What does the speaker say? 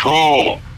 control.